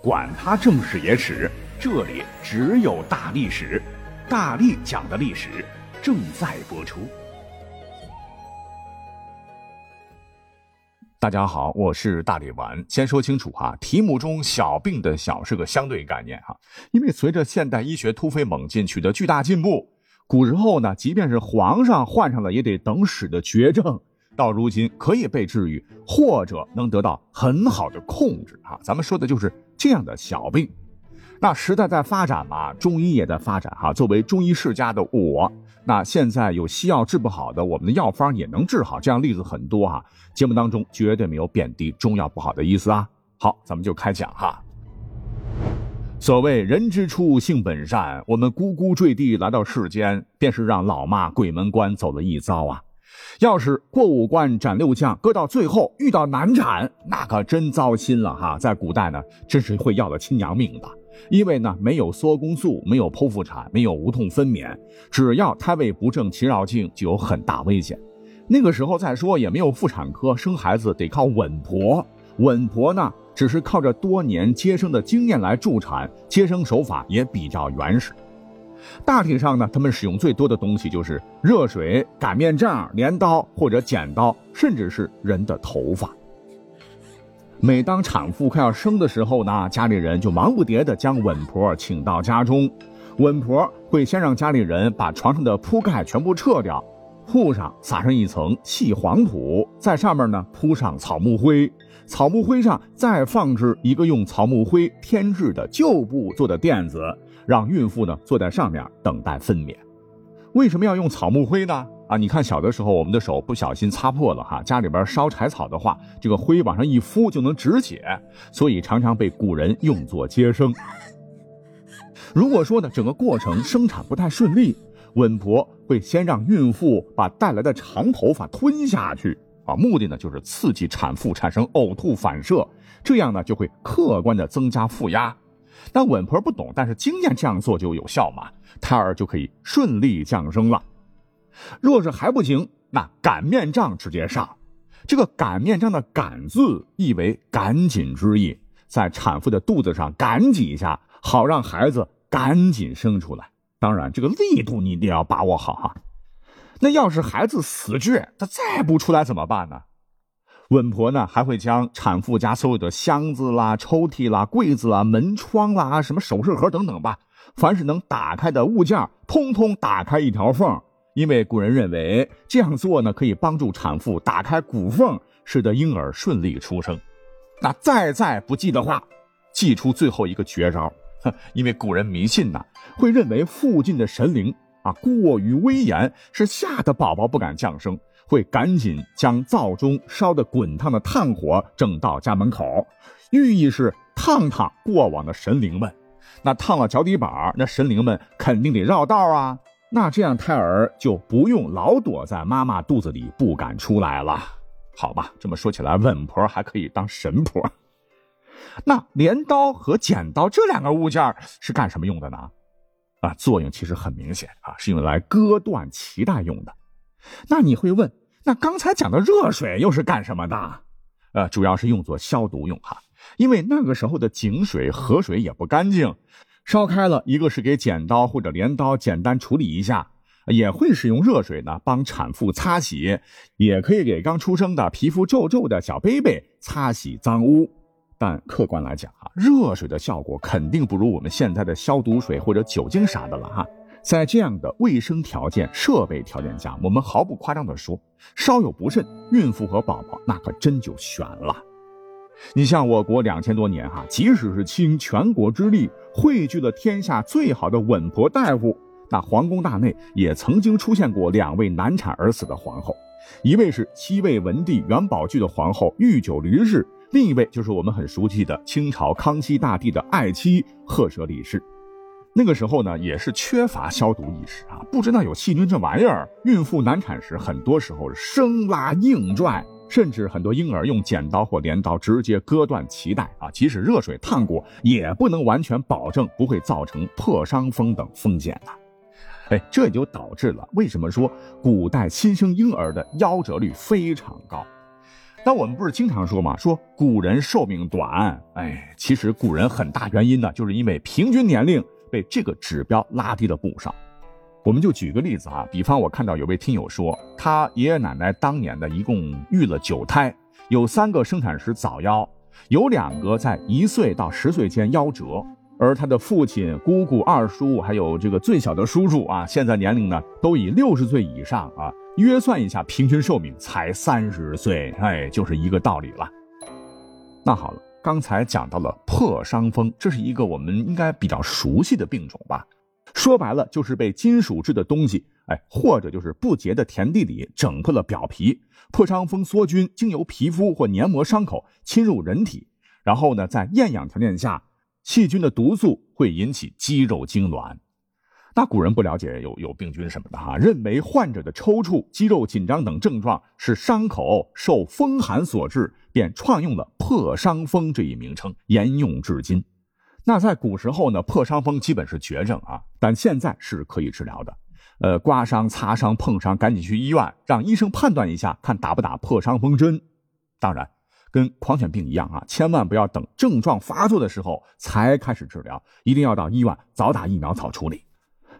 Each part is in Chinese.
管他正史野史，这里只有大历史，大力讲的历史正在播出。大家好，我是大力丸。先说清楚哈，题目中“小病”的“小”是个相对概念哈，因为随着现代医学突飞猛进，取得巨大进步，古时候呢，即便是皇上患上了也得等死的绝症，到如今可以被治愈，或者能得到很好的控制哈。咱们说的就是这样的小病。那时代在发展嘛，中医也在发展哈。作为中医世家的我，那现在有西药治不好的，我们的药方也能治好，这样例子很多哈。节目当中绝对没有贬低中药不好的意思啊。好，咱们就开讲哈。所谓人之初性本善，我们呱呱坠地来到世间，便是让老妈鬼门关走了一遭啊。要是过五关斩六将，搁到最后遇到难产，那可真糟心了哈。在古代呢，真是会要了亲娘命的。因为呢，没有缩宫素，没有剖腹产，没有无痛分娩，只要胎位不正、脐绕颈，就有很大危险。那个时候再说也没有妇产科，生孩子得靠稳婆。稳婆呢，只是靠着多年接生的经验来助产，接生手法也比较原始。大体上呢，他们使用最多的东西就是热水、擀面杖、镰刀或者剪刀，甚至是人的头发。每当产妇快要生的时候呢，家里人就忙不迭地将稳婆请到家中。稳婆会先让家里人把床上的铺盖全部撤掉，铺上撒上一层细黄土，在上面呢铺上草木灰，草木灰上再放置一个用草木灰添置的旧布做的垫子，让孕妇呢坐在上面等待分娩。为什么要用草木灰呢？啊，你看小的时候，我们的手不小心擦破了哈，家里边烧柴草的话，这个灰往上一敷就能止血，所以常常被古人用作接生。如果说呢，整个过程生产不太顺利，稳婆会先让孕妇把带来的长头发吞下去，啊，目的呢就是刺激产妇产生呕吐反射，这样呢就会客观的增加腹压。但稳婆不懂，但是经验这样做就有效嘛，胎儿就可以顺利降生了。若是还不行，那擀面杖直接上。这个擀面杖的“擀”字意为赶紧之意，在产妇的肚子上赶几下，好让孩子赶紧生出来。当然，这个力度你一定要把握好哈。那要是孩子死倔，他再不出来怎么办呢？稳婆呢还会将产妇家所有的箱子啦、抽屉啦、柜子啦、门窗啦、什么首饰盒等等吧，凡是能打开的物件，通通打开一条缝。因为古人认为这样做呢，可以帮助产妇打开骨缝，使得婴儿顺利出生。那再再不济的话，祭出最后一个绝招。因为古人迷信呐，会认为附近的神灵啊过于威严，是吓得宝宝不敢降生，会赶紧将灶中烧得滚烫的炭火整到家门口，寓意是烫烫过往的神灵们。那烫了脚底板，那神灵们肯定得绕道啊。那这样胎儿就不用老躲在妈妈肚子里不敢出来了，好吧？这么说起来，稳婆还可以当神婆。那镰刀和剪刀这两个物件是干什么用的呢？啊，作用其实很明显啊，是用来割断脐带用的。那你会问，那刚才讲的热水又是干什么的？呃，主要是用作消毒用哈，因为那个时候的井水、河水也不干净。烧开了，一个是给剪刀或者镰刀简单处理一下，也会使用热水呢帮产妇擦洗，也可以给刚出生的皮肤皱皱的小 baby 擦洗脏污。但客观来讲啊，热水的效果肯定不如我们现在的消毒水或者酒精啥的了哈。在这样的卫生条件、设备条件下，我们毫不夸张地说，稍有不慎，孕妇和宝宝那可真就悬了。你像我国两千多年哈，即使是倾全国之力汇聚了天下最好的稳婆大夫，那皇宫大内也曾经出现过两位难产而死的皇后，一位是西魏文帝元宝炬的皇后御九驴氏，另一位就是我们很熟悉的清朝康熙大帝的爱妻赫舍里氏。那个时候呢，也是缺乏消毒意识啊，不知道有细菌这玩意儿，孕妇难产时很多时候生拉硬拽。甚至很多婴儿用剪刀或镰刀直接割断脐带啊，即使热水烫过，也不能完全保证不会造成破伤风等风险呐。哎，这也就导致了为什么说古代新生婴儿的夭折率非常高。但我们不是经常说嘛，说古人寿命短，哎，其实古人很大原因呢，就是因为平均年龄被这个指标拉低了不少。我们就举个例子啊，比方我看到有位听友说，他爷爷奶奶当年呢一共育了九胎，有三个生产时早夭，有两个在一岁到十岁间夭折，而他的父亲、姑姑、二叔，还有这个最小的叔叔啊，现在年龄呢都以六十岁以上啊。约算一下，平均寿命才三十岁，哎，就是一个道理了。那好了，刚才讲到了破伤风，这是一个我们应该比较熟悉的病种吧？说白了，就是被金属制的东西，哎，或者就是不洁的田地里整破了表皮，破伤风梭菌经由皮肤或黏膜伤口侵入人体，然后呢，在厌氧条件下，细菌的毒素会引起肌肉痉挛。那古人不了解有有病菌什么的哈，认为患者的抽搐、肌肉紧张等症状是伤口受风寒所致，便创用了破伤风这一名称，沿用至今。那在古时候呢，破伤风基本是绝症啊，但现在是可以治疗的。呃，刮伤、擦伤、碰伤，赶紧去医院，让医生判断一下，看打不打破伤风针。当然，跟狂犬病一样啊，千万不要等症状发作的时候才开始治疗，一定要到医院早打疫苗早处理。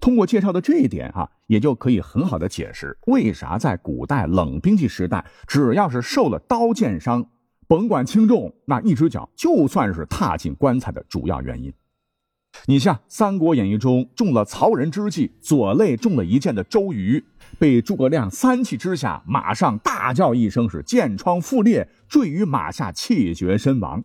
通过介绍的这一点哈，也就可以很好的解释为啥在古代冷兵器时代，只要是受了刀剑伤，甭管轻重，那一只脚就算是踏进棺材的主要原因。你像《三国演义》中中了曹仁之计，左肋中了一箭的周瑜，被诸葛亮三气之下，马上大叫一声，是箭疮复裂，坠于马下，气绝身亡。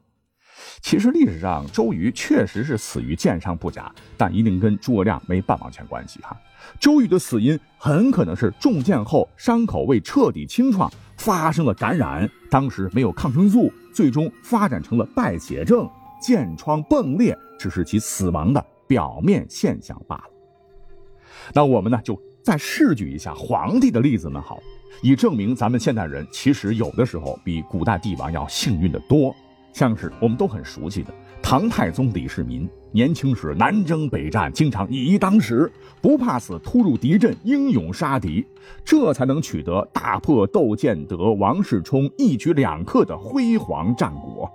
其实历史上周瑜确实是死于箭伤不假，但一定跟诸葛亮没半毛钱关系哈。周瑜的死因很可能是中箭后伤口未彻底清创，发生了感染，当时没有抗生素，最终发展成了败血症，箭疮迸裂，只是其死亡的表面现象罢了。那我们呢，就再试举一下皇帝的例子呢，好，以证明咱们现代人其实有的时候比古代帝王要幸运的多。像是我们都很熟悉的唐太宗李世民，年轻时南征北战，经常以一当十，不怕死，突入敌阵，英勇杀敌，这才能取得大破窦建德、王世充一举两克的辉煌战果。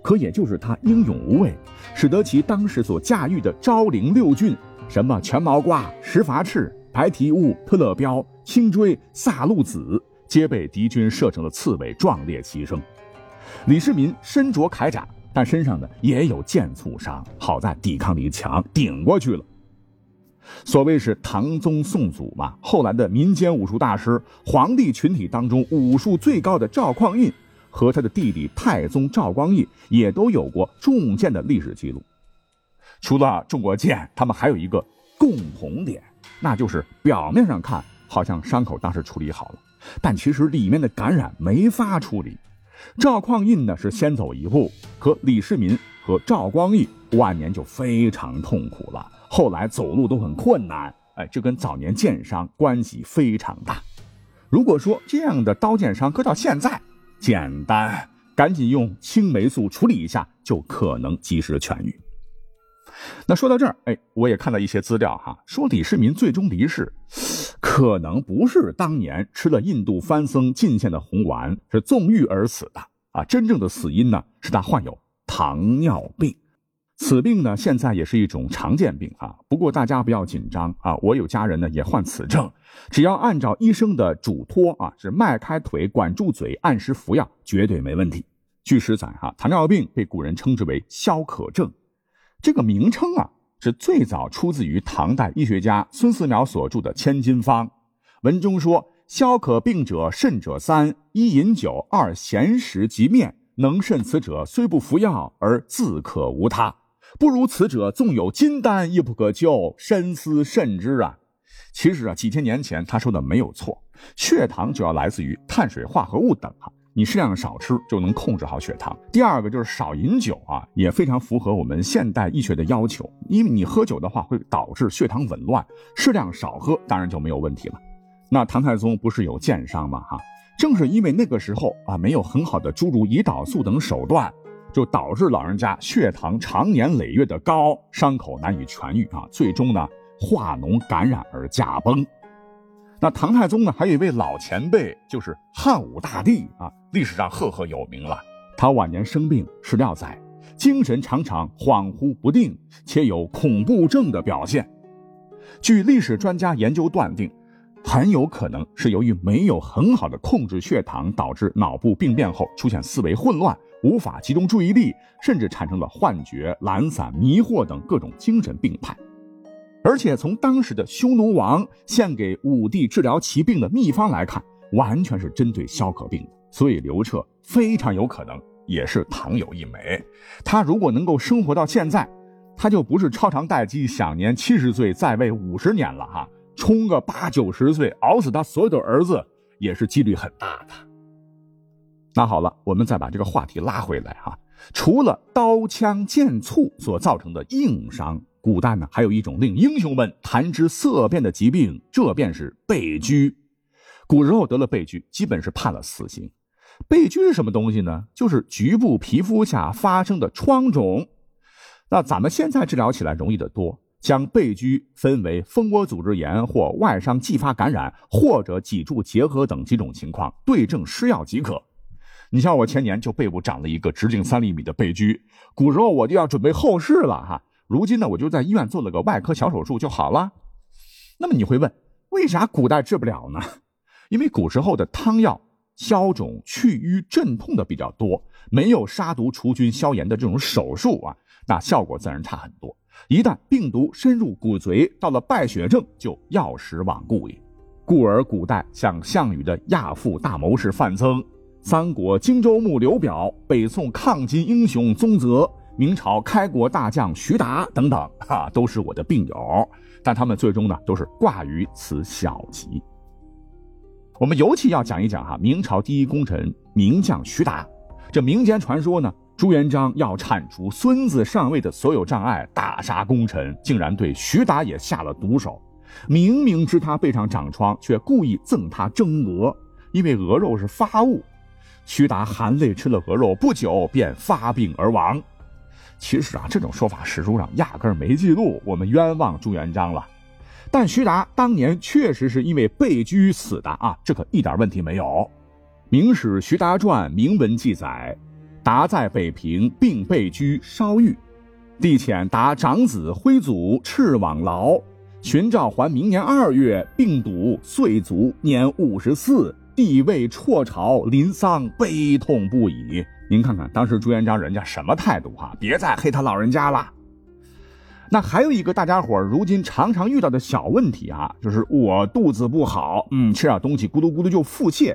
可也就是他英勇无畏，使得其当时所驾驭的昭陵六郡，什么全毛瓜、石筏赤、白蹄乌、特勒彪、青锥、萨路子，皆被敌军射成了刺猬，壮烈牺牲。李世民身着铠甲，但身上呢也有剑簇伤，好在抵抗力强，顶过去了。所谓是唐宗宋祖嘛，后来的民间武术大师，皇帝群体当中武术最高的赵匡胤和他的弟弟太宗赵光义，也都有过中箭的历史记录。除了中过箭，他们还有一个共同点，那就是表面上看好像伤口当时处理好了，但其实里面的感染没法处理。赵匡胤呢是先走一步，可李世民和赵光义晚年就非常痛苦了，后来走路都很困难。哎，这跟早年箭伤关系非常大。如果说这样的刀剑伤搁到现在，简单，赶紧用青霉素处理一下，就可能及时痊愈。那说到这儿，哎，我也看到一些资料哈，说李世民最终离世。可能不是当年吃了印度番僧进献的红丸，是纵欲而死的啊！真正的死因呢，是他患有糖尿病。此病呢，现在也是一种常见病啊。不过大家不要紧张啊，我有家人呢也患此症，只要按照医生的嘱托啊，是迈开腿、管住嘴、按时服药，绝对没问题。据史载哈，糖尿病被古人称之为消渴症，这个名称啊。是最早出自于唐代医学家孙思邈所著的《千金方》，文中说：“消渴病者甚者三：一饮酒，二咸食及面。能甚此者，虽不服药而自可无他。不如此者，纵有金丹亦不可救。深思慎之啊！”其实啊，几千年前他说的没有错，血糖主要来自于碳水化合物等哈。你适量少吃就能控制好血糖。第二个就是少饮酒啊，也非常符合我们现代医学的要求。因为你喝酒的话会导致血糖紊乱，适量少喝当然就没有问题了。那唐太宗不是有箭伤吗？哈，正是因为那个时候啊没有很好的诸如胰岛素等手段，就导致老人家血糖长年累月的高，伤口难以痊愈啊，最终呢化脓感染而驾崩。那唐太宗呢，还有一位老前辈，就是汉武大帝啊，历史上赫赫有名了。他晚年生病，史料载，精神常常恍惚不定，且有恐怖症的表现。据历史专家研究断定，很有可能是由于没有很好的控制血糖，导致脑部病变后出现思维混乱，无法集中注意力，甚至产生了幻觉、懒散、迷惑等各种精神病态。而且从当时的匈奴王献给武帝治疗疾病的秘方来看，完全是针对消渴病的。所以刘彻非常有可能也是唐有一枚。他如果能够生活到现在，他就不是超长待机，享年七十岁，在位五十年了哈，冲个八九十岁，熬死他所有的儿子也是几率很大的。那好了，我们再把这个话题拉回来哈，除了刀枪剑簇所造成的硬伤。古代呢，还有一种令英雄们谈之色变的疾病，这便是背疽。古时候得了背疽，基本是判了死刑。背疽是什么东西呢？就是局部皮肤下发生的疮肿。那咱们现在治疗起来容易得多，将背疽分为蜂窝组织炎或外伤继发感染，或者脊柱结核等几种情况，对症施药即可。你像我前年就背部长了一个直径三厘米的背疽，古时候我就要准备后事了哈。如今呢，我就在医院做了个外科小手术就好了。那么你会问，为啥古代治不了呢？因为古时候的汤药消肿、去瘀、镇痛的比较多，没有杀毒、除菌、消炎的这种手术啊，那效果自然差很多。一旦病毒深入骨髓，到了败血症，就药石罔顾也。故而古代像项羽的亚父大谋士范增，三国荆州牧刘表，北宋抗金英雄宗泽。明朝开国大将徐达等等，哈，都是我的病友，但他们最终呢，都是挂于此小疾。我们尤其要讲一讲哈，明朝第一功臣名将徐达。这民间传说呢，朱元璋要铲除孙子上位的所有障碍，大杀功臣，竟然对徐达也下了毒手。明明知他背上长疮，却故意赠他蒸鹅，因为鹅肉是发物。徐达含泪吃了鹅肉，不久便发病而亡。其实啊，这种说法史书上压根儿没记录，我们冤枉朱元璋了。但徐达当年确实是因为被拘死的啊，这可一点问题没有。《明史·徐达传》明文记载，达在北平并被拘烧狱，帝遣达长子徽祖赤往劳，寻召还明年二月，病笃岁卒，年五十四。帝位辍朝，临丧悲痛不已。您看看当时朱元璋人家什么态度哈？别再黑他老人家了。那还有一个大家伙如今常常遇到的小问题啊，就是我肚子不好，嗯，吃点东西咕嘟咕嘟就腹泻。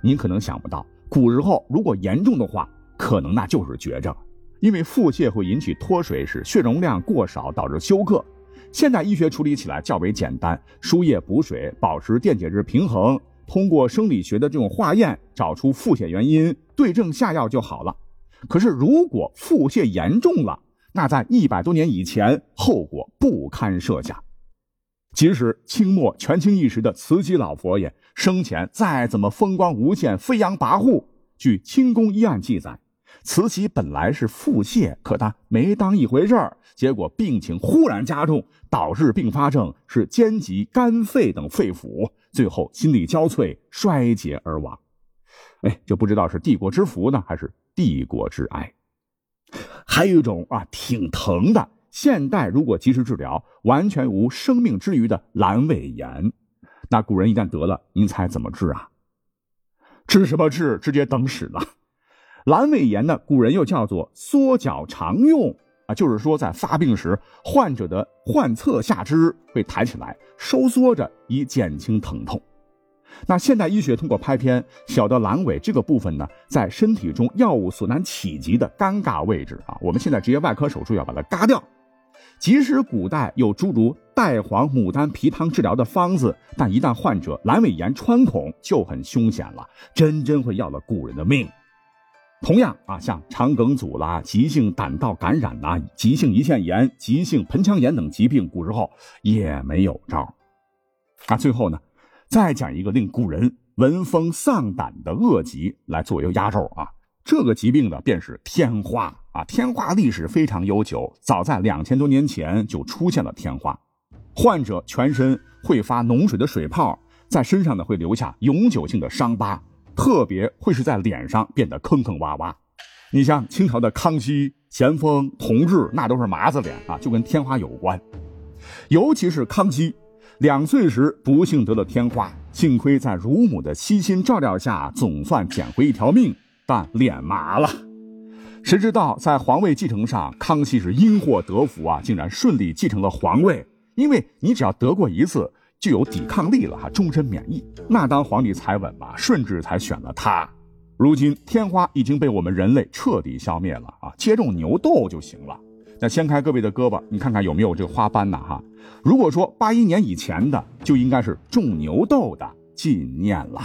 您可能想不到，古时候如果严重的话，可能那就是绝症，因为腹泻会引起脱水，使血容量过少，导致休克。现代医学处理起来较为简单，输液补水，保持电解质平衡。通过生理学的这种化验找出腹泻原因，对症下药就好了。可是如果腹泻严重了，那在一百多年以前，后果不堪设想。即使清末权倾一时的慈禧老佛爷生前再怎么风光无限、飞扬跋扈，据清宫医案记载，慈禧本来是腹泻，可她没当一回事儿，结果病情忽然加重，导致并发症是兼及肝肺等肺腑。最后心力交瘁，衰竭而亡。哎，就不知道是帝国之福呢，还是帝国之哀。还有一种啊，挺疼的。现代如果及时治疗，完全无生命之余的阑尾炎，那古人一旦得了，您猜怎么治啊？治什么治？直接等死了。阑尾炎呢，古人又叫做缩脚常用。啊，就是说，在发病时，患者的患侧下肢会抬起来，收缩着以减轻疼痛。那现代医学通过拍片，小的阑尾这个部分呢，在身体中药物所难企及的尴尬位置啊，我们现在直接外科手术要把它嘎掉。即使古代有诸如代黄、牡丹皮汤治疗的方子，但一旦患者阑尾炎穿孔，就很凶险了，真真会要了古人的命。同样啊，像肠梗阻啦、急性胆道感染呐、急性胰腺炎、急性盆腔炎等疾病，古时候也没有招。啊，最后呢，再讲一个令古人闻风丧胆的恶疾来作为压轴啊。这个疾病呢，便是天花啊。天花历史非常悠久，早在两千多年前就出现了天花，患者全身会发脓水的水泡。在身上呢会留下永久性的伤疤，特别会是在脸上变得坑坑洼洼。你像清朝的康熙、咸丰、同治，那都是麻子脸啊，就跟天花有关。尤其是康熙，两岁时不幸得了天花，幸亏在乳母的悉心照料下，总算捡回一条命，但脸麻了。谁知道在皇位继承上，康熙是因祸得福啊，竟然顺利继承了皇位。因为你只要得过一次，具有抵抗力了哈，终身免疫。那当皇帝才稳嘛，顺治才选了他。如今天花已经被我们人类彻底消灭了啊，接种牛痘就行了。那掀开各位的胳膊，你看看有没有这个花斑呢？哈，如果说八一年以前的，就应该是种牛痘的纪念了。